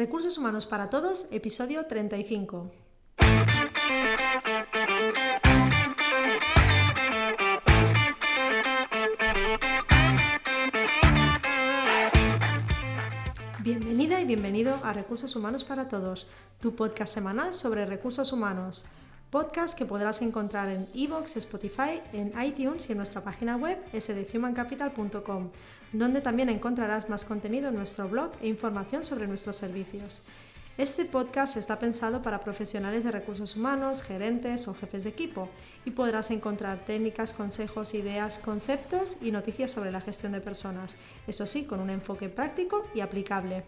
Recursos Humanos para Todos, episodio 35. Bienvenida y bienvenido a Recursos Humanos para Todos, tu podcast semanal sobre recursos humanos podcast que podrás encontrar en iVoox, Spotify, en iTunes y en nuestra página web sdhumancapital.com, donde también encontrarás más contenido en nuestro blog e información sobre nuestros servicios. Este podcast está pensado para profesionales de recursos humanos, gerentes o jefes de equipo y podrás encontrar técnicas, consejos, ideas, conceptos y noticias sobre la gestión de personas, eso sí, con un enfoque práctico y aplicable.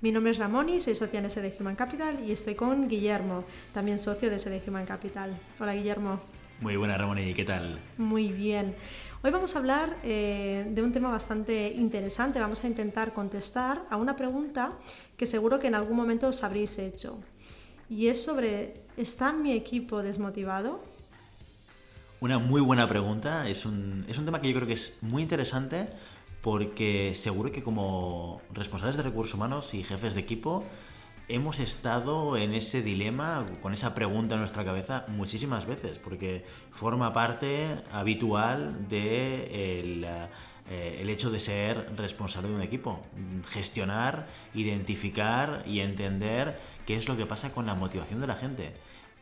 Mi nombre es Ramoni, soy socia en SD Human Capital y estoy con Guillermo, también socio de SD Human Capital. Hola Guillermo. Muy buena Ramoni, ¿qué tal? Muy bien. Hoy vamos a hablar eh, de un tema bastante interesante. Vamos a intentar contestar a una pregunta que seguro que en algún momento os habréis hecho. Y es sobre, ¿está mi equipo desmotivado? Una muy buena pregunta. Es un, es un tema que yo creo que es muy interesante porque seguro que como responsables de recursos humanos y jefes de equipo hemos estado en ese dilema, con esa pregunta en nuestra cabeza muchísimas veces, porque forma parte habitual de el, eh, hecho de ser responsable de un equipo, gestionar, identificar y entender qué es lo que pasa con la motivación de la gente.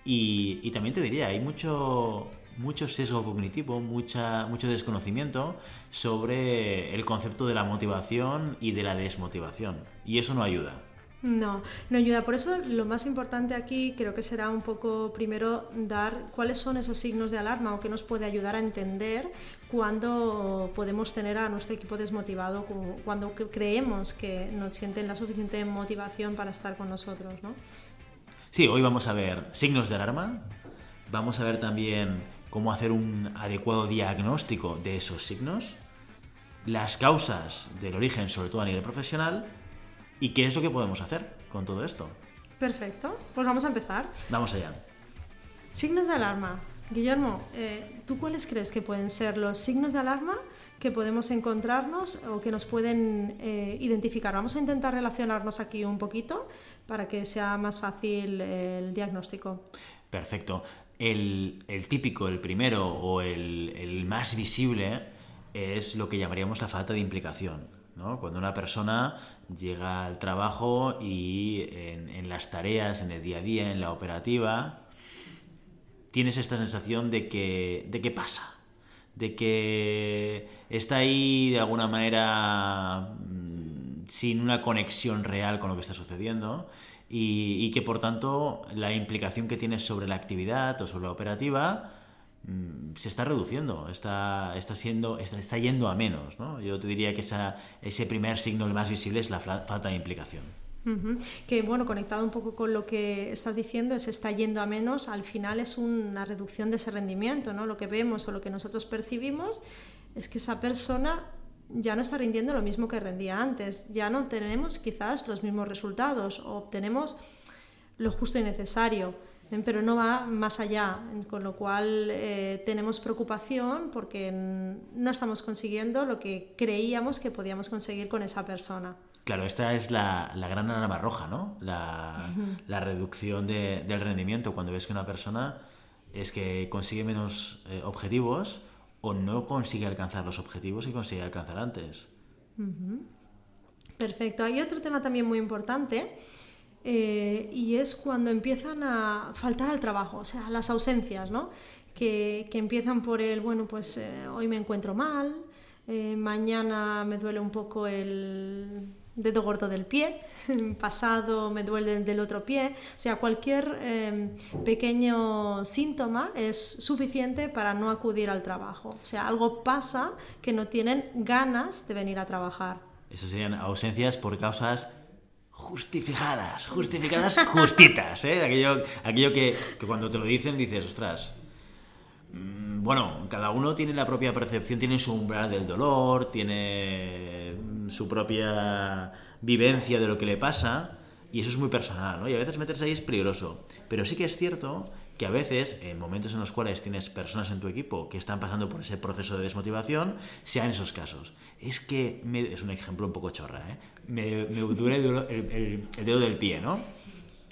Y, y también te diría, hay mucho, mucho sesgo cognitivo, mucha, mucho desconocimiento sobre el concepto de la motivación y de la desmotivación. Y eso no ayuda. No, no ayuda. Por eso lo más importante aquí creo que será un poco primero dar cuáles son esos signos de alarma o que nos puede ayudar a entender cuándo podemos tener a nuestro equipo desmotivado, cuando creemos que no sienten la suficiente motivación para estar con nosotros. ¿no? Sí, hoy vamos a ver signos de alarma, vamos a ver también cómo hacer un adecuado diagnóstico de esos signos, las causas del origen, sobre todo a nivel profesional, y qué es lo que podemos hacer con todo esto. Perfecto, pues vamos a empezar. Vamos allá. Signos de alarma. Guillermo, eh, ¿tú cuáles crees que pueden ser los signos de alarma que podemos encontrarnos o que nos pueden eh, identificar? Vamos a intentar relacionarnos aquí un poquito para que sea más fácil el diagnóstico. Perfecto el, típico, el primero o el, más visible es lo que llamaríamos la falta de implicación. ¿no? Cuando una persona llega al trabajo y en, las tareas, en el día a día, en la operativa, tienes esta sensación de que, de que pasa, de que está ahí de alguna manera mm, sin una conexión real con lo que está sucediendo y, que por tanto la implicación que tienes sobre la actividad o sobre la operativa mm, se está reduciendo, está, está, siendo, está, yendo a menos. ¿no? Yo te diría que esa, ese primer signo más visible es la falta de implicación. Que bueno, conectado un poco con lo que estás diciendo, es está yendo a menos, al final es una reducción de ese rendimiento, ¿no? Lo que vemos o lo que nosotros percibimos es que esa persona ya no está rindiendo lo mismo que rendía antes, ya no tenemos quizás los mismos resultados o obtenemos lo justo y necesario, ¿eh? pero no va más allá, con lo cual eh, tenemos preocupación porque no estamos consiguiendo lo que creíamos que podíamos conseguir con esa persona. Claro, esta es la, gran alarma roja, ¿no? La, reducción del rendimiento. Cuando ves que una persona es que consigue menos eh, objetivos, o no consigue alcanzar los objetivos que consigue alcanzar antes. Perfecto. Hay otro tema también muy importante eh, y es cuando empiezan a faltar al trabajo, o sea, las ausencias, ¿no? Que, empiezan por el, bueno, pues eh, hoy me encuentro mal, eh, mañana me duele un poco el dedo gordo del pie, pasado me duele del otro pie, o sea, cualquier em, pequeño síntoma es suficiente para no acudir al trabajo. O sea, algo pasa que no tienen ganas de venir a trabajar. Esas serían ausencias por causas justificadas, justificadas justitas, ¿eh? Aquello, aquello que, que cuando te lo dicen dices, ostras, bueno, cada uno tiene la propia percepción, tiene su umbral del dolor, tiene su propia vivencia de lo que le pasa y eso es muy personal, ¿no? Y a veces meterse ahí es peligroso. Pero sí que es cierto que a veces, en momentos en los cuales tienes personas en tu equipo que están pasando por ese proceso de desmotivación, sean esos casos. Es que, es un ejemplo un poco chorra, ¿eh? me, me duele el, dedo del pie, ¿no?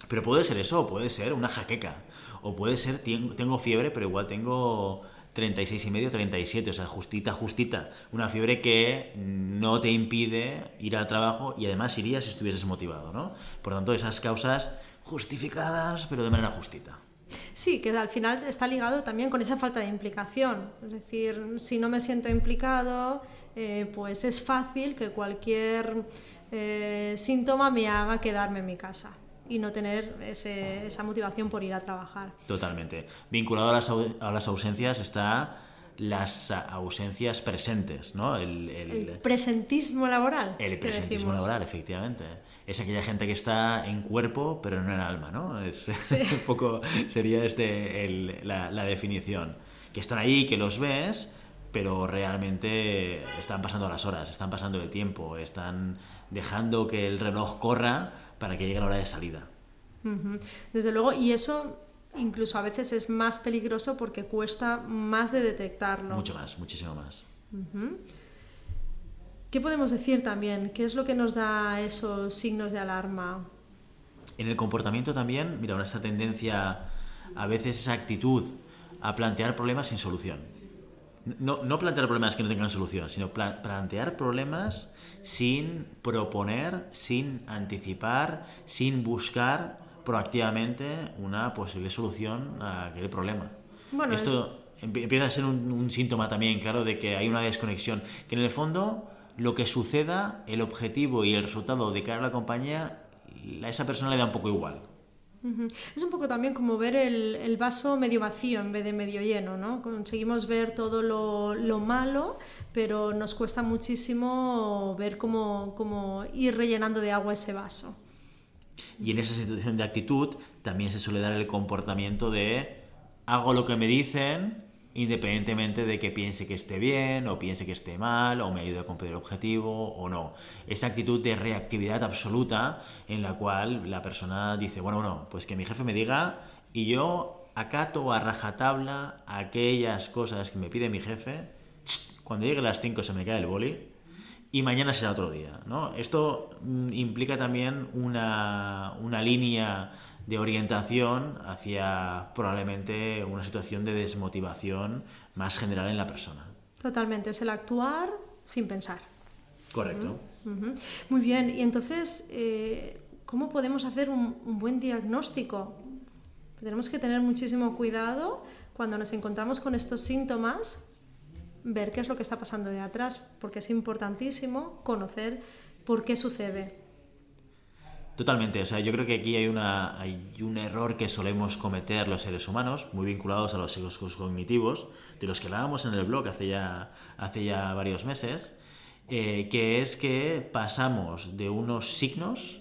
Pero puede ser eso, puede ser una jaqueca, o puede ser, tengo fiebre, pero igual tengo 36 y medio, 37, o sea, justita, justita. Una fiebre que no te impide ir al trabajo y además irías si estuvieses motivado, ¿no? Por tanto, esas causas justificadas, pero de manera justita. Sí, que al final está ligado también con esa falta de implicación. Es decir, si no me siento implicado, eh, pues es fácil que cualquier eh, síntoma me haga quedarme en mi casa y no tener esa motivación por ir a trabajar. Totalmente. Vinculado a las, a las ausencias está las ausencias presentes, ¿no? El, presentismo laboral. El presentismo laboral, efectivamente. Es aquella gente que está en cuerpo, pero no en alma, ¿no? Es un poco sería este la, la, definición. Que están ahí, que los ves, pero realmente están pasando las horas, están pasando el tiempo, están dejando que el reloj corra para que llegue la hora de salida. Desde luego, y eso incluso a veces es más peligroso porque cuesta más de detectarlo. Mucho más, muchísimo más. ¿Qué podemos decir también? ¿Qué es lo que nos da esos signos de alarma? En el comportamiento también, mira, esa tendencia, a veces esa actitud a plantear problemas sin solución. No, no plantear problemas que no tengan solución, sino plantear problemas sin proponer, sin anticipar, sin buscar proactivamente una posible solución a aquel problema. Bueno, Esto empieza a ser un, síntoma también, claro, de que hay una desconexión, que en el fondo lo que suceda, el objetivo y el resultado de cara a la compañía, a esa persona le da un poco igual. Es un poco también como ver el, vaso medio vacío en vez de medio lleno, ¿no? Conseguimos ver todo lo, malo, pero nos cuesta muchísimo ver cómo, cómo ir rellenando de agua ese vaso. Y en esa situación de actitud también se suele dar el comportamiento de hago lo que me dicen independientemente de que piense que esté bien o piense que esté mal o me ayude a cumplir el objetivo o no. Esa actitud de reactividad absoluta en la cual la persona dice, bueno, bueno, pues que mi jefe me diga y yo acato a rajatabla aquellas cosas que me pide mi jefe, cuando llegue a las 5 se me cae el boli y mañana será otro día. ¿no? Esto mm, implica también una, una línea de orientación hacia probablemente una situación de desmotivación más general en la persona. Totalmente, es el actuar sin pensar. Correcto. Muy bien, y entonces, eh, ¿cómo podemos hacer un, buen diagnóstico? Tenemos que tener muchísimo cuidado cuando nos encontramos con estos síntomas, ver qué es lo que está pasando de atrás, porque es importantísimo conocer por qué sucede. Totalmente, o sea, yo creo que aquí hay, una, hay un error que solemos cometer los seres humanos, muy vinculados a los sesgos cognitivos, de los que hablábamos en el blog hace ya, hace ya varios meses, eh, que es que pasamos de unos signos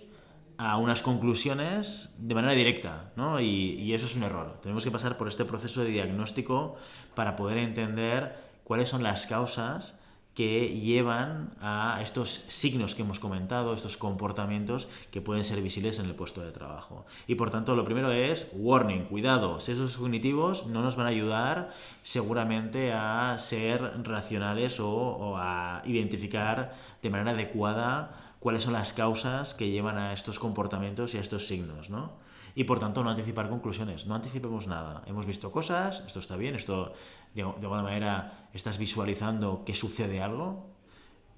a unas conclusiones de manera directa, ¿no? Y, y eso es un error. Tenemos que pasar por este proceso de diagnóstico para poder entender cuáles son las causas que llevan a estos signos que hemos comentado, estos comportamientos que pueden ser visibles en el puesto de trabajo. Y por tanto, lo primero es warning, cuidado, esos cognitivos no nos van a ayudar seguramente a ser racionales o, a identificar de manera adecuada cuáles son las causas que llevan a estos comportamientos y a estos signos, ¿no? Y por tanto no anticipar conclusiones, no anticipemos nada. Hemos visto cosas, esto está bien, esto de, alguna manera estás visualizando que sucede algo,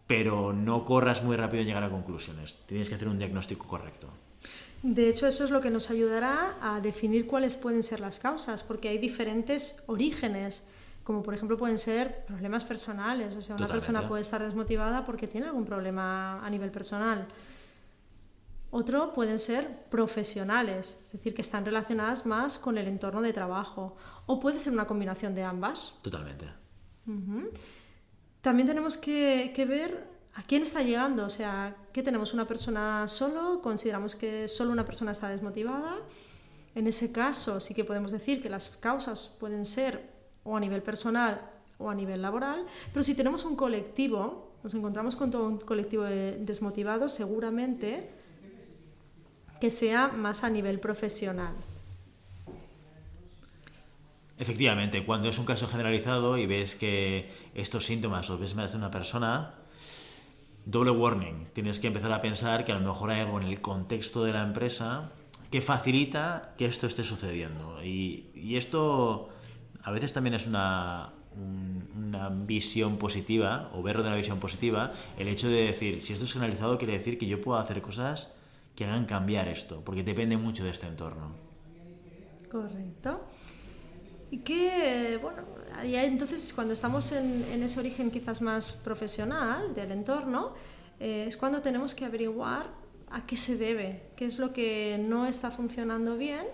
pero no corras muy rápido en llegar a conclusiones. Tienes que hacer un diagnóstico correcto. De hecho, eso es lo que nos ayudará a definir cuáles pueden ser las causas, porque hay diferentes orígenes, como por ejemplo pueden ser problemas personales, o sea, una persona puede estar desmotivada porque tiene algún problema a nivel personal otro pueden ser profesionales, es decir, que están relacionadas más con el entorno de trabajo. O puede ser una combinación de ambas. Totalmente. También tenemos que, ver a quién está llegando. O sea, ¿qué tenemos? ¿Una persona solo? ¿Consideramos que solo una persona está desmotivada? En ese caso sí que podemos decir que las causas pueden ser o a nivel personal o a nivel laboral, pero si tenemos un colectivo, nos encontramos con todo un colectivo desmotivado, seguramente que sea más a nivel profesional. Efectivamente, cuando es un caso generalizado y ves que estos síntomas los ves más de una persona, doble warning. Tienes que empezar a pensar que a lo mejor hay algo en el contexto de la empresa que facilita que esto esté sucediendo. Y, esto a veces también es una, una visión positiva, o verlo de una visión positiva, el hecho de decir, si esto es generalizado, quiere decir que yo puedo hacer cosas que hagan cambiar esto, porque depende mucho de este entorno. Correcto. Y que, bueno, ya entonces cuando estamos en, ese origen quizás más profesional del entorno, eh, es cuando tenemos que averiguar a qué se debe, qué es lo que no está funcionando bien,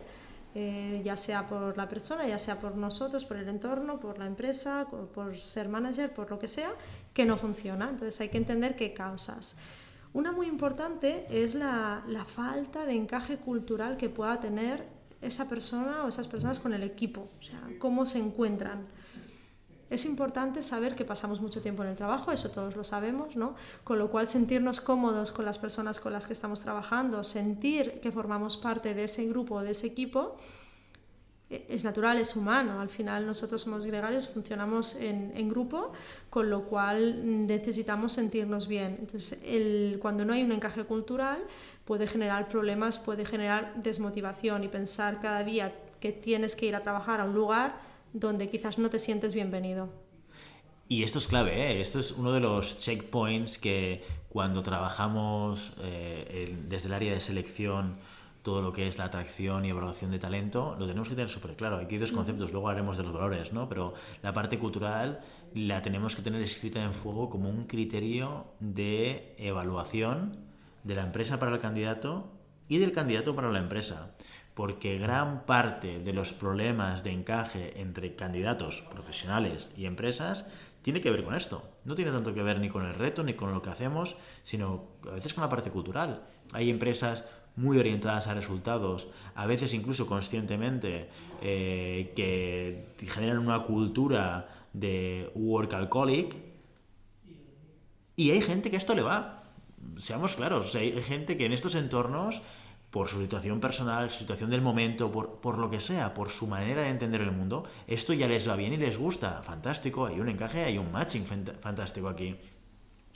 eh, ya sea por la persona, ya sea por nosotros, por el entorno, por la empresa, por ser manager, por lo que sea, que no funciona. Entonces hay que entender qué causas. Una muy importante es la, la falta de encaje cultural que pueda tener esa persona o esas personas con el equipo, o sea, cómo se encuentran. Es importante saber que pasamos mucho tiempo en el trabajo, eso todos lo sabemos, ¿no? Con lo cual sentirnos cómodos con las personas con las que estamos trabajando, sentir que formamos parte de ese grupo de ese equipo, es natural, es humano. Al final nosotros somos gregarios, funcionamos en, en grupo, con lo cual necesitamos sentirnos bien. Entonces, el, cuando no hay un encaje cultural, puede generar problemas, puede generar desmotivación y pensar cada día que tienes que ir a trabajar a un lugar donde quizás no te sientes bienvenido. Y esto es clave, ¿eh? esto es uno de los checkpoints que cuando trabajamos eh, desde el área de selección, todo lo que es la atracción y evaluación de talento, lo tenemos que tener súper claro. Aquí hay dos conceptos, luego haremos de los valores, ¿no? pero la parte cultural la tenemos que tener escrita en fuego como un criterio de evaluación de la empresa para el candidato y del candidato para la empresa porque gran parte de los problemas de encaje entre candidatos profesionales y empresas tiene que ver con esto. No tiene tanto que ver ni con el reto ni con lo que hacemos, sino a veces con la parte cultural. Hay empresas muy orientadas a resultados, a veces incluso conscientemente, eh, que generan una cultura de work alcoholic, y hay gente que esto le va. Seamos claros, hay gente que en estos entornos por su situación personal, su situación del momento, por, por, lo que sea, por su manera de entender el mundo, esto ya les va bien y les gusta. Fantástico, hay un encaje, hay un matching fantástico aquí.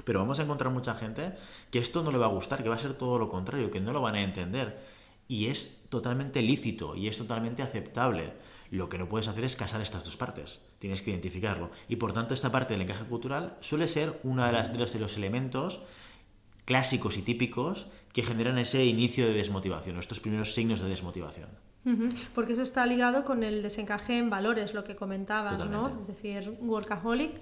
Pero vamos a encontrar mucha gente que esto no le va a gustar, que va a ser todo lo contrario, que no lo van a entender. Y es totalmente lícito y es totalmente aceptable. Lo que no puedes hacer es casar estas dos partes. Tienes que identificarlo. Y por tanto, esta parte del encaje cultural suele ser uno de, las, de, los, de los elementos clásicos y típicos que generan ese inicio de desmotivación, estos primeros signos de desmotivación. Porque eso está ligado con el desencaje en valores, lo que comentabas, ¿no? Es decir, workaholic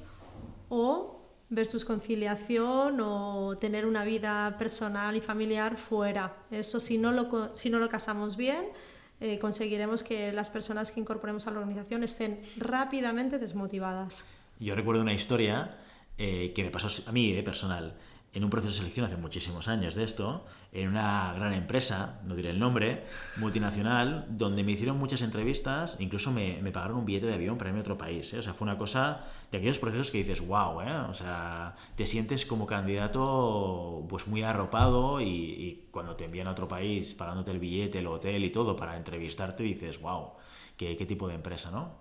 o versus conciliación o tener una vida personal y familiar fuera. Eso si no lo, si no lo casamos bien, eh, conseguiremos que las personas que incorporemos a la organización estén rápidamente desmotivadas. Yo recuerdo una historia eh, que me pasó a mí, de personal en un proceso de selección hace muchísimos años de esto, en una gran empresa, no diré el nombre, multinacional, donde me hicieron muchas entrevistas, incluso me, me pagaron un billete de avión para irme a otro país. ¿eh? O sea, fue una cosa de aquellos procesos que dices, wow, ¿eh? o sea, te sientes como candidato pues muy arropado y, y, cuando te envían a otro país pagándote el billete, el hotel y todo para entrevistarte, dices, wow, qué, qué tipo de empresa, ¿no?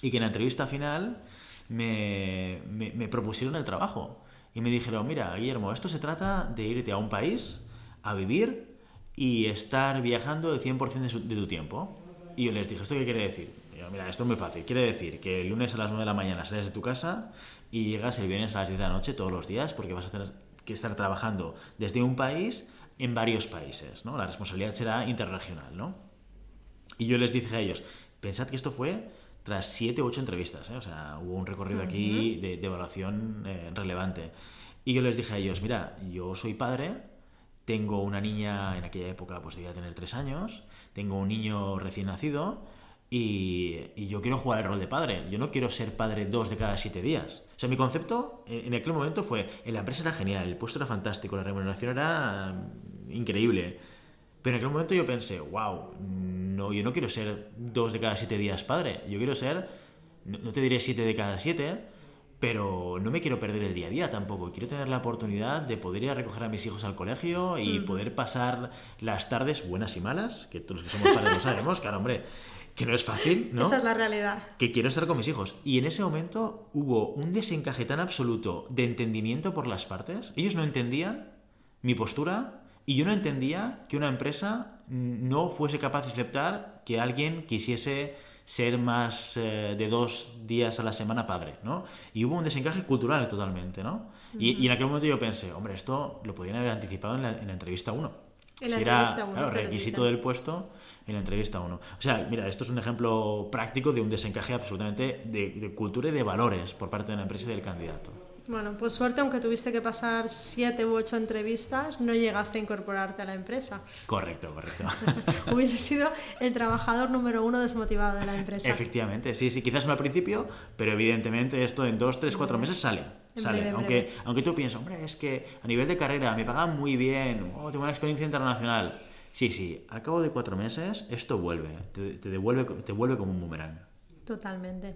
Y que en la entrevista final me, me, me propusieron el trabajo y me dijeron, mira, Guillermo, esto se trata de irte a un país a vivir y estar viajando el 100% de, tu tiempo. Y yo les dije, ¿esto qué quiere decir? mira, esto es muy fácil. Quiere decir que el lunes a las 9 de la mañana sales de tu casa y llegas el viernes a las 10 de la noche todos los días porque vas a tener que estar trabajando desde un país en varios países, ¿no? La responsabilidad será interregional, ¿no? Y yo les dije a ellos, pensad que esto fue tras siete u ocho entrevistas. ¿eh? O sea, hubo un recorrido aquí de, evaluación eh, relevante. Y yo les dije a ellos, mira, yo soy padre, tengo una niña, en aquella época pues debía tener tres años, tengo un niño recién nacido y, y, yo quiero jugar el rol de padre. Yo no quiero ser padre dos de cada siete días. O sea, mi concepto en, en aquel momento fue, en la empresa era genial, el puesto era fantástico, la remuneración era mm, increíble pero en aquel momento yo pensé, wow, no, yo no quiero ser dos de cada siete días padre, yo quiero ser, no, te diré siete de cada siete, pero no me quiero perder el día a día tampoco. Quiero tener la oportunidad de poder ir a recoger a mis hijos al colegio y poder pasar las tardes buenas y malas, que todos los que somos padres lo sabemos, claro, hombre. que no es fácil, ¿no? Esa es la realidad. Que quiero estar con mis hijos. Y en ese momento hubo un desencaje tan absoluto de entendimiento por las partes. Ellos no entendían mi postura y yo no entendía que una empresa no fuese capaz de aceptar que alguien quisiese ser más eh, de dos días a la semana padre, ¿no? Y hubo un desencaje cultural totalmente, ¿no? y, en aquel momento yo pensé, hombre, esto lo podrían haber anticipado en la, entrevista 1. En la entrevista 1. Claro, requisito del puesto en la entrevista 1. O sea, mira, esto es un ejemplo práctico de un desencaje absolutamente de cultura y de valores por parte de la empresa y del candidato. Bueno, pues suerte, aunque tuviste que pasar siete u ocho entrevistas, no llegaste a incorporarte a la empresa. Correcto, correcto. Hubiese sido el trabajador número uno desmotivado de la empresa. Efectivamente, sí, sí, quizás no al principio, pero evidentemente esto en dos, tres, cuatro meses sale. Sale. aunque, aunque tú piensas, hombre, es que a nivel de carrera me pagan muy bien, oh, tengo una experiencia internacional. Sí, sí, al cabo de cuatro meses esto vuelve, te, devuelve, te vuelve como un boomerang. Totalmente.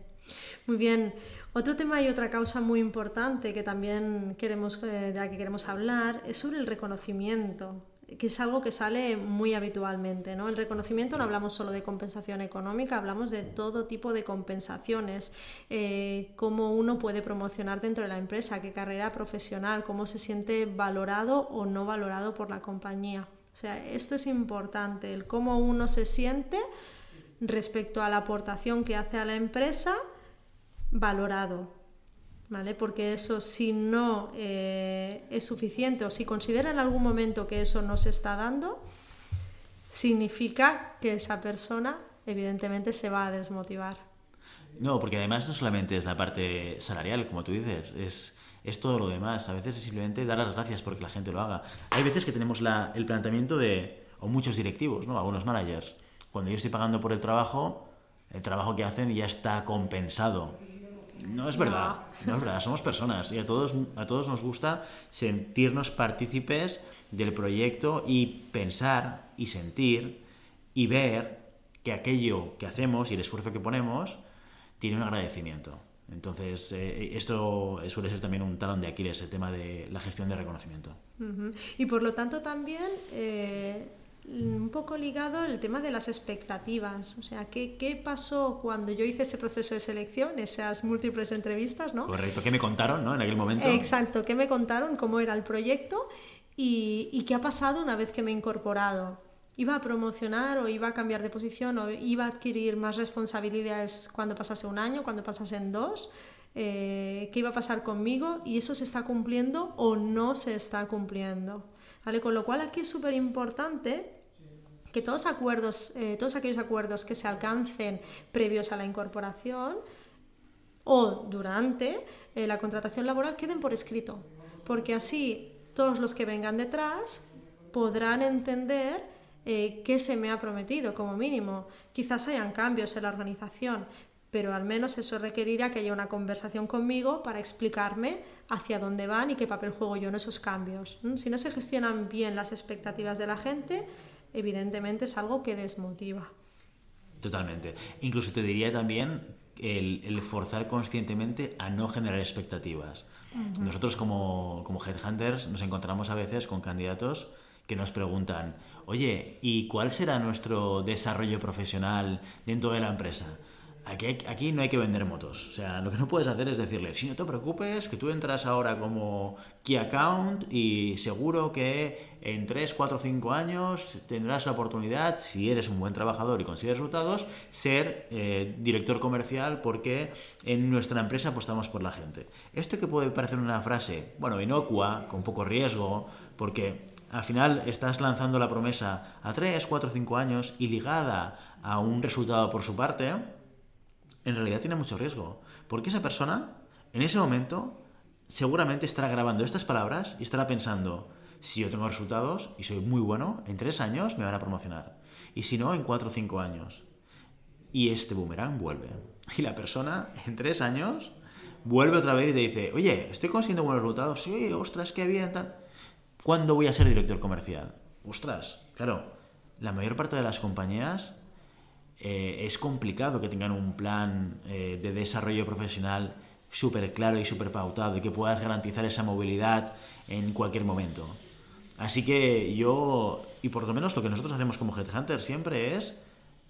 Muy bien. Otro tema y otra causa muy importante que también queremos, eh, de la que queremos hablar es sobre el reconocimiento que es algo que sale muy habitualmente. ¿no? El reconocimiento no hablamos solo de compensación económica, hablamos de todo tipo de compensaciones, eh, cómo uno puede promocionar dentro de la empresa, qué carrera profesional, cómo se siente valorado o no valorado por la compañía. O sea, esto es importante, el cómo uno se siente respecto a la aportación que hace a la empresa valorado, ¿vale? Porque eso si no eh, es suficiente o si considera en algún momento que eso no se está dando, significa que esa persona evidentemente se va a desmotivar. No, porque además no solamente es la parte salarial, como tú dices, es, es todo lo demás. A veces es simplemente dar las gracias porque la gente lo haga. Hay veces que tenemos la, el planteamiento de, o muchos directivos, ¿no? algunos managers, cuando yo estoy pagando por el trabajo, el trabajo que hacen ya está compensado. No es verdad, no. es verdad, somos personas y a todos, a todos nos gusta sentirnos partícipes del proyecto y pensar y sentir y ver que aquello que hacemos y el esfuerzo que ponemos tiene un agradecimiento. Entonces, eh, esto suele ser también un talón de Aquiles, el tema de la gestión de reconocimiento. Y por lo tanto también eh, un poco ligado el tema de las expectativas. O sea, ¿qué, ¿qué, pasó cuando yo hice ese proceso de selección, esas múltiples entrevistas, ¿no? Correcto, ¿qué me contaron, ¿no? En aquel momento. Exacto, ¿qué me contaron? ¿Cómo era el proyecto? Y, y qué ha pasado una vez que me he incorporado. ¿Iba a promocionar o iba a cambiar de posición o iba a adquirir más responsabilidades cuando pasase un año, cuando pasase en dos? Eh, ¿Qué iba a pasar conmigo? ¿Y eso se está cumpliendo o no se está cumpliendo? ¿Vale? Con lo cual aquí es súper importante que todos, acuerdos, eh, todos aquellos acuerdos que se alcancen previos a la incorporación o durante eh, la contratación laboral queden por escrito, porque así todos los que vengan detrás podrán entender eh, qué se me ha prometido como mínimo. Quizás hayan cambios en la organización, pero al menos eso requerirá que haya una conversación conmigo para explicarme hacia dónde van y qué papel juego yo en esos cambios. Si no se gestionan bien las expectativas de la gente, evidentemente es algo que desmotiva. Totalmente. Incluso te diría también el, forzar conscientemente a no generar expectativas. Nosotros como, como headhunters nos encontramos a veces con candidatos que nos preguntan, oye, ¿y cuál será nuestro desarrollo profesional dentro de la empresa? Aquí, no hay que vender motos. O sea, lo que no puedes hacer es decirle, si no te preocupes, que tú entras ahora como key account y seguro que en 3, 4, 5 años tendrás la oportunidad, si eres un buen trabajador y consigues resultados, ser eh, director comercial porque en nuestra empresa apostamos por la gente. Esto que puede parecer una frase, bueno, inocua, con poco riesgo, porque al final estás lanzando la promesa a 3, 4, 5 años y ligada a un resultado por su parte, en realidad tiene mucho riesgo. Porque esa persona, en ese momento, seguramente estará grabando estas palabras y estará pensando, si yo tengo resultados y soy muy bueno, en tres años me van a promocionar. Y si no, en cuatro o cinco años. Y este boomerang vuelve. Y la persona, en tres años, vuelve otra vez y te dice, oye, estoy consiguiendo buenos resultados. Sí, ostras, qué bien. ¿Cuándo voy a ser director comercial? Ostras, claro, la mayor parte de las compañías eh, es complicado que tengan un plan eh, de desarrollo profesional súper claro y súper pautado y que puedas garantizar esa movilidad en cualquier momento. Así que yo, y por lo menos lo que nosotros hacemos como Headhunter siempre es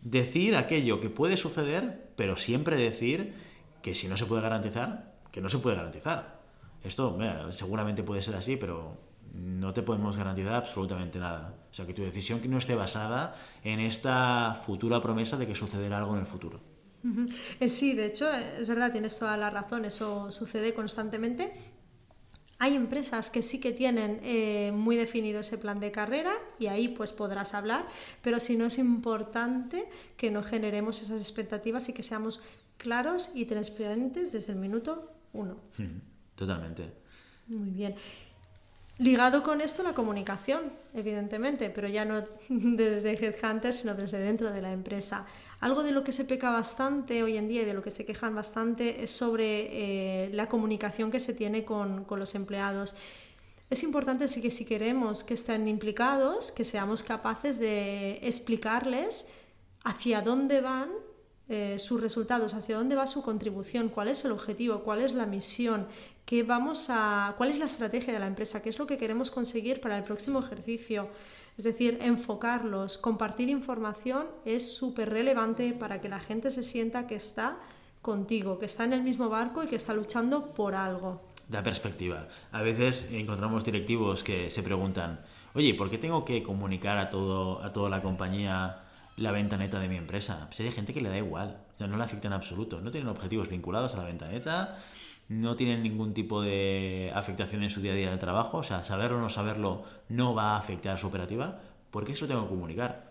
decir aquello que puede suceder, pero siempre decir que si no se puede garantizar, que no se puede garantizar. Esto seguramente puede ser así, pero no te podemos garantizar absolutamente nada. O sea, que tu decisión no esté basada en esta futura promesa de que sucederá algo en el futuro. Eh, sí, de hecho, es verdad, tienes toda la razón, eso sucede constantemente. Hay empresas que sí que tienen eh, muy definido ese plan de carrera y ahí pues podrás hablar, pero si no es importante que no generemos esas expectativas y que seamos claros y transparentes desde el minuto uno. Totalmente. Muy bien. Ligado con esto la comunicación, evidentemente, pero ya no desde Headhunter, sino desde dentro de la empresa. Algo de lo que se peca bastante hoy en día y de lo que se quejan bastante es sobre eh, la comunicación que se tiene con, los empleados. Es importante que si queremos que estén implicados, que seamos capaces de explicarles hacia dónde van eh, sus resultados, hacia dónde va su contribución, cuál es el objetivo, cuál es la misión, qué vamos a, cuál es la estrategia de la empresa, qué es lo que queremos conseguir para el próximo ejercicio. Es decir, enfocarlos, compartir información es súper relevante para que la gente se sienta que está contigo, que está en el mismo barco y que está luchando por algo. Da perspectiva. A veces encontramos directivos que se preguntan, oye, ¿por qué tengo que comunicar a, todo, a toda la compañía la venta neta de mi empresa? Pues hay gente que le da igual, o sea, no le afecta en absoluto, no tienen objetivos vinculados a la venta neta, no tienen ningún tipo de afectación en su día a día de trabajo, o sea, saberlo o no saberlo no va a afectar a su operativa, ¿por qué se lo tengo que comunicar?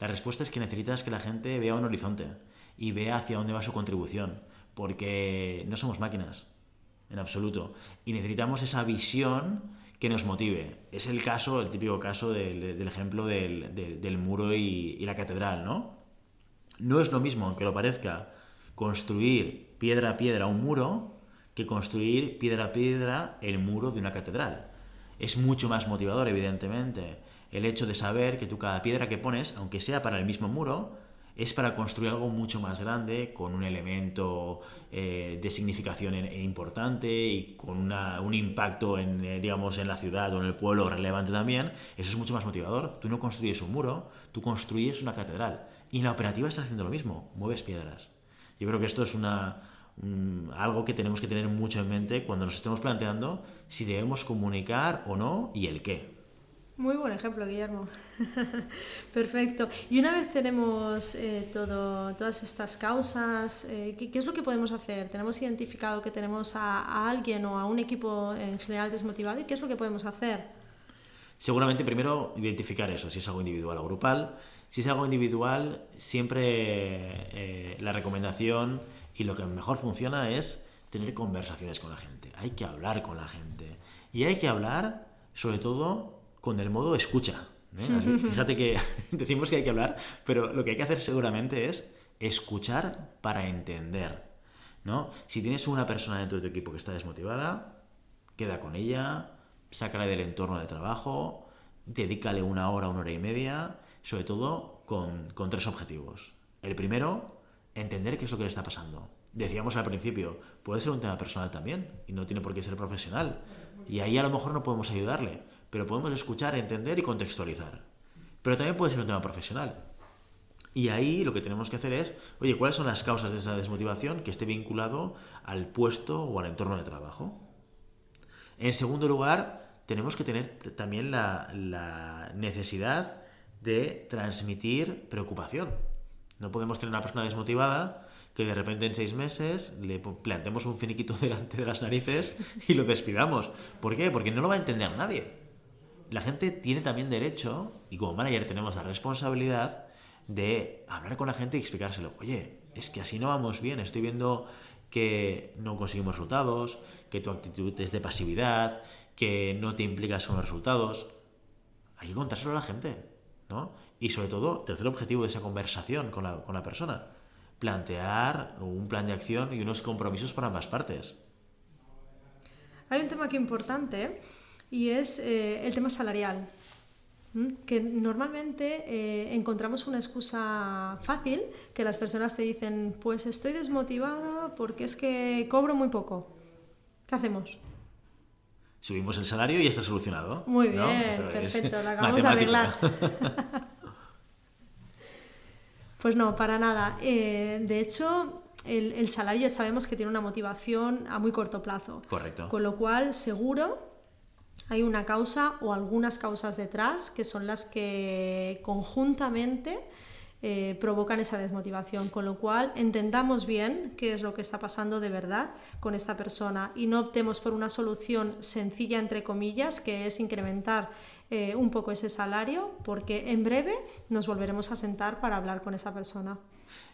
La respuesta es que necesitas que la gente vea un horizonte y vea hacia dónde va su contribución, porque no somos máquinas, en absoluto, y necesitamos esa visión que nos motive. Es el caso, el típico caso del, ejemplo del, muro y, y la catedral, ¿no? No es lo mismo, aunque lo parezca, construir piedra a piedra un muro que construir piedra a piedra el muro de una catedral. Es mucho más motivador, evidentemente, el hecho de saber que tú cada piedra que pones, aunque sea para el mismo muro, es para construir algo mucho más grande, con un elemento eh, de significación importante y con un impacto en, eh, digamos, en la ciudad o en el pueblo relevante también. Eso es mucho más motivador. Tú no construyes un muro, tú construyes una catedral. Y en la operativa estás haciendo lo mismo, mueves piedras. Yo creo que esto es una, algo que tenemos que tener mucho en mente cuando nos estemos planteando si debemos comunicar o no y el qué. Muy buen ejemplo, Guillermo. Perfecto. Y una vez tenemos eh, todas estas causas, eh, ¿qué, es lo que podemos hacer? ¿Tenemos identificado que tenemos a, a, alguien o a un equipo en general desmotivado? ¿Y qué es lo que podemos hacer? Seguramente primero identificar eso, si es algo individual o grupal. Si es algo individual, siempre eh, la recomendación y lo que mejor funciona es tener conversaciones con la gente. Hay que hablar con la gente. Y hay que hablar, sobre todo, con el modo escucha. ¿eh? Fíjate que decimos que hay que hablar, pero lo que hay que hacer seguramente es escuchar para entender. ¿no? Si tienes una persona dentro de tu equipo que está desmotivada, queda con ella, sácala del entorno de trabajo, dedícale una hora, una hora y media, sobre todo con, con tres objetivos. El primero, entender qué es lo que le está pasando. Decíamos al principio, puede ser un tema personal también y no tiene por qué ser profesional. Y ahí a lo mejor no podemos ayudarle, pero podemos escuchar, entender y contextualizar. Pero también puede ser un tema profesional. Y ahí lo que tenemos que hacer es, oye, ¿cuáles son las causas de esa desmotivación que esté vinculado al puesto o al entorno de trabajo? En segundo lugar, tenemos que tener también la, la necesidad de transmitir preocupación. No podemos tener una persona desmotivada que de repente en seis meses le planteemos un finiquito delante de las narices y lo despidamos. ¿Por qué? Porque no lo va a entender nadie. La gente tiene también derecho, y como manager tenemos la responsabilidad, de hablar con la gente y explicárselo. Oye, es que así no vamos bien, estoy viendo que no conseguimos resultados, que tu actitud es de pasividad, que no te implicas los resultados. Hay que contárselo a la gente, ¿no? Y sobre todo, tercer objetivo de esa conversación con la, con la persona, plantear un plan de acción y unos compromisos para ambas partes. Hay un tema aquí importante y es eh, el tema salarial, que normalmente eh, encontramos una excusa fácil que las personas te dicen, pues estoy desmotivada porque es que cobro muy poco. ¿Qué hacemos? Subimos el salario y ya está solucionado. Muy bien, perfecto, lo acabamos de arreglar. Pues no, para nada. Eh, de hecho, el, el, salario sabemos que tiene una motivación a muy corto plazo. Correcto. Con lo cual, seguro hay una causa o algunas causas detrás que son las que conjuntamente eh, provocan esa desmotivación, con lo cual entendamos bien qué es lo que está pasando de verdad con esta persona y no optemos por una solución sencilla, entre comillas, que es incrementar eh, un poco ese salario, porque en breve nos volveremos a sentar para hablar con esa persona.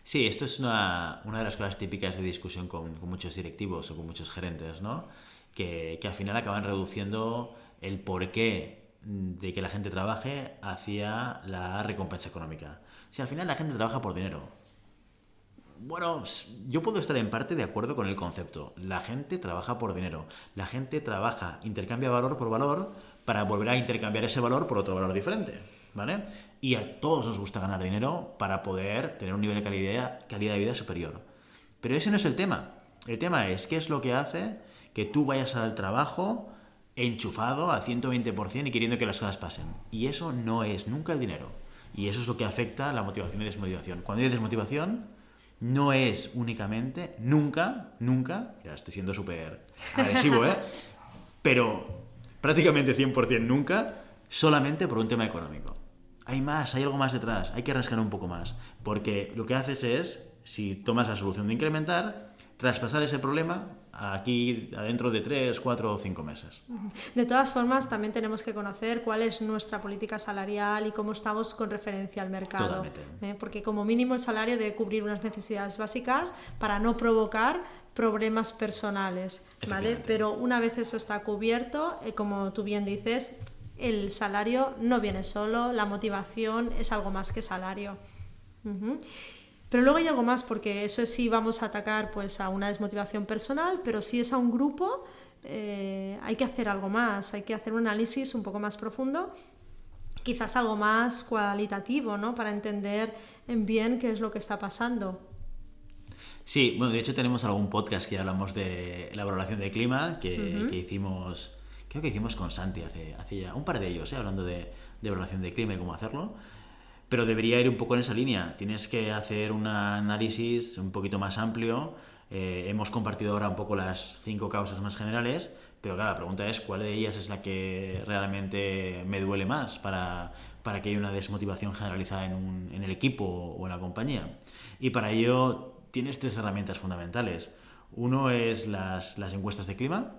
Sí, esto es una, una de las cosas típicas de discusión con, con, muchos directivos o con muchos gerentes, ¿no? Que, que al final acaban reduciendo el porqué de que la gente trabaje hacia la recompensa económica. Si al final la gente trabaja por dinero. Bueno, yo puedo estar en parte de acuerdo con el concepto. La gente trabaja por dinero. La gente trabaja, intercambia valor por valor para volver a intercambiar ese valor por otro valor diferente. ¿Vale? Y a todos nos gusta ganar dinero para poder tener un nivel de calidad, calidad de vida superior. Pero ese no es el tema. El tema es qué es lo que hace que tú vayas al trabajo enchufado al 120% y queriendo que las cosas pasen. Y eso no es nunca el dinero. Y eso es lo que afecta la motivación y desmotivación. Cuando hay desmotivación, no es únicamente, nunca, nunca, ya estoy siendo súper agresivo, ¿eh? Pero prácticamente 100% nunca, solamente por un tema económico. Hay más, hay algo más detrás, hay que rascar un poco más. Porque lo que haces es, si tomas la solución de incrementar, traspasar ese problema aquí adentro de tres, cuatro o cinco meses. De todas formas, también tenemos que conocer cuál es nuestra política salarial y cómo estamos con referencia al mercado. ¿eh? Porque como mínimo el salario debe cubrir unas necesidades básicas para no provocar problemas personales, ¿vale? Pero una vez eso está cubierto, eh, como tú bien dices, el salario no viene solo, la motivación es algo más que salario. Pero luego hay algo más, porque eso es si vamos a atacar pues, a una desmotivación personal, pero si es a un grupo, eh, hay que hacer algo más, hay que hacer un análisis un poco más profundo, quizás algo más cualitativo, ¿no? Para entender en bien qué es lo que está pasando. Sí, bueno, de hecho tenemos algún podcast que hablamos de la valoración de clima que, hicimos, creo que hicimos con Santi hace, hace ya un par de ellos, ¿eh? hablando de, de valoración de clima y cómo hacerlo pero debería ir un poco en esa línea. Tienes que hacer un análisis un poquito más amplio. Eh, hemos compartido ahora un poco las cinco causas más generales, pero claro, la pregunta es cuál de ellas es la que realmente me duele más para, para que haya una desmotivación generalizada en, un, en el equipo o en la compañía. Y para ello tienes tres herramientas fundamentales. Uno es las, las encuestas de clima,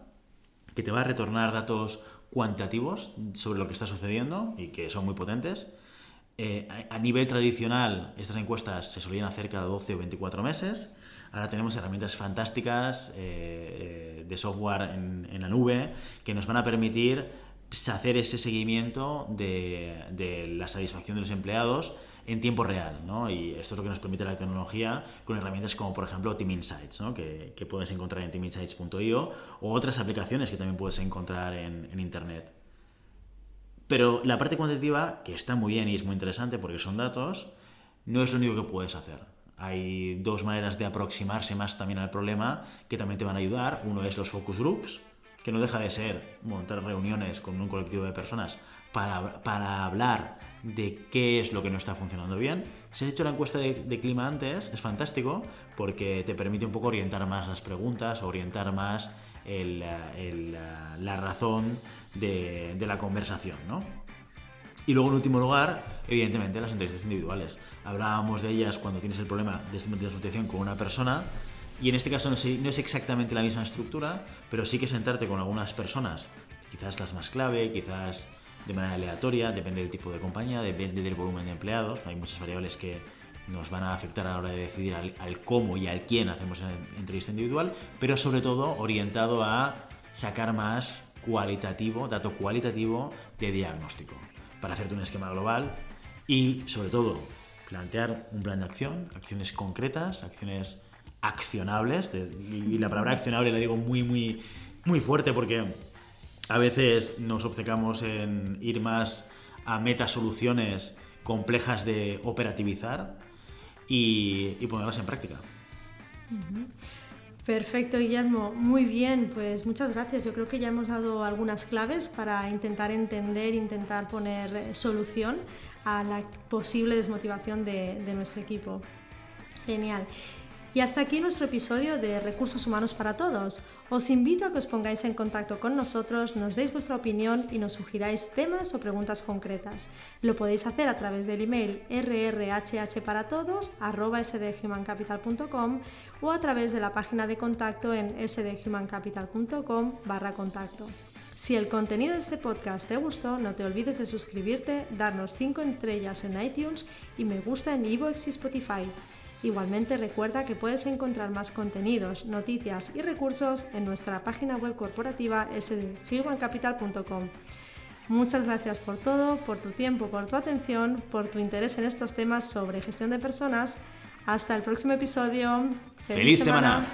que te va a retornar datos cuantitativos sobre lo que está sucediendo y que son muy potentes. Eh, a, nivel tradicional, estas encuestas se solían hacer cada 12 o 24 meses. Ahora tenemos herramientas fantásticas eh, eh, de software en, la nube que nos van a permitir hacer ese seguimiento de, la satisfacción de los empleados en tiempo real, ¿no? Y esto es lo que nos permite la tecnología con herramientas como, por ejemplo, Team Insights, que, puedes encontrar en teaminsights.io o otras aplicaciones que también puedes encontrar en, en Internet. Pero la parte cuantitativa, que está muy bien y es muy interesante porque son datos, no es lo único que puedes hacer. Hay dos maneras de aproximarse más también al problema que también te van a ayudar. Uno es los focus groups, que no deja de ser montar reuniones con un colectivo de personas para, para hablar de qué es lo que no está funcionando bien. Si has hecho la encuesta de, clima antes, es fantástico porque te permite un poco orientar más las preguntas, orientar más el, la razón de, la conversación, ¿no? Y luego, en último lugar, evidentemente, las entrevistas individuales. Hablábamos de ellas cuando tienes el problema de desmotivación con una persona, y en este caso no es, exactamente la misma estructura, pero sí que sentarte con algunas personas, quizás las más clave, quizás de manera aleatoria, depende del tipo de compañía, depende del volumen de empleados, hay muchas variables que nos van a afectar a la hora de decidir al, al cómo y al quién hacemos la entrevista individual, pero sobre todo orientado a sacar más cualitativo, dato cualitativo de diagnóstico, para hacerte un esquema global y sobre todo plantear un plan de acción, acciones concretas, acciones accionables, y la palabra accionable la digo muy, muy, muy fuerte porque a veces nos obcecamos en ir más a metasoluciones complejas de operativizar y, ponerlas en práctica. Perfecto, Guillermo. Muy bien, pues muchas gracias. Yo creo que ya hemos dado algunas claves para intentar entender, intentar poner eh, solución a la posible desmotivación de, de nuestro equipo. Genial. Y hasta aquí nuestro episodio de Recursos Humanos para Todos. Os invito a que os pongáis en contacto con nosotros, nos deis vuestra opinión y nos sugiráis temas o preguntas concretas. Lo podéis hacer a través del email rrhhparatodos.sdhumancapital.com o a través de la página de contacto en sdhumancapital.com barra contacto. Si el contenido de este podcast te gustó, no te olvides de suscribirte, darnos 5 estrellas en iTunes y me gusta en iVoox y Spotify. Igualmente recuerda que puedes encontrar más contenidos, noticias y recursos en nuestra página web corporativa sdhumancapital.com. Muchas gracias por todo, por tu tiempo, por tu atención, por tu interés en estos temas sobre gestión de personas. Hasta el próximo episodio. ¡Feliz, semana!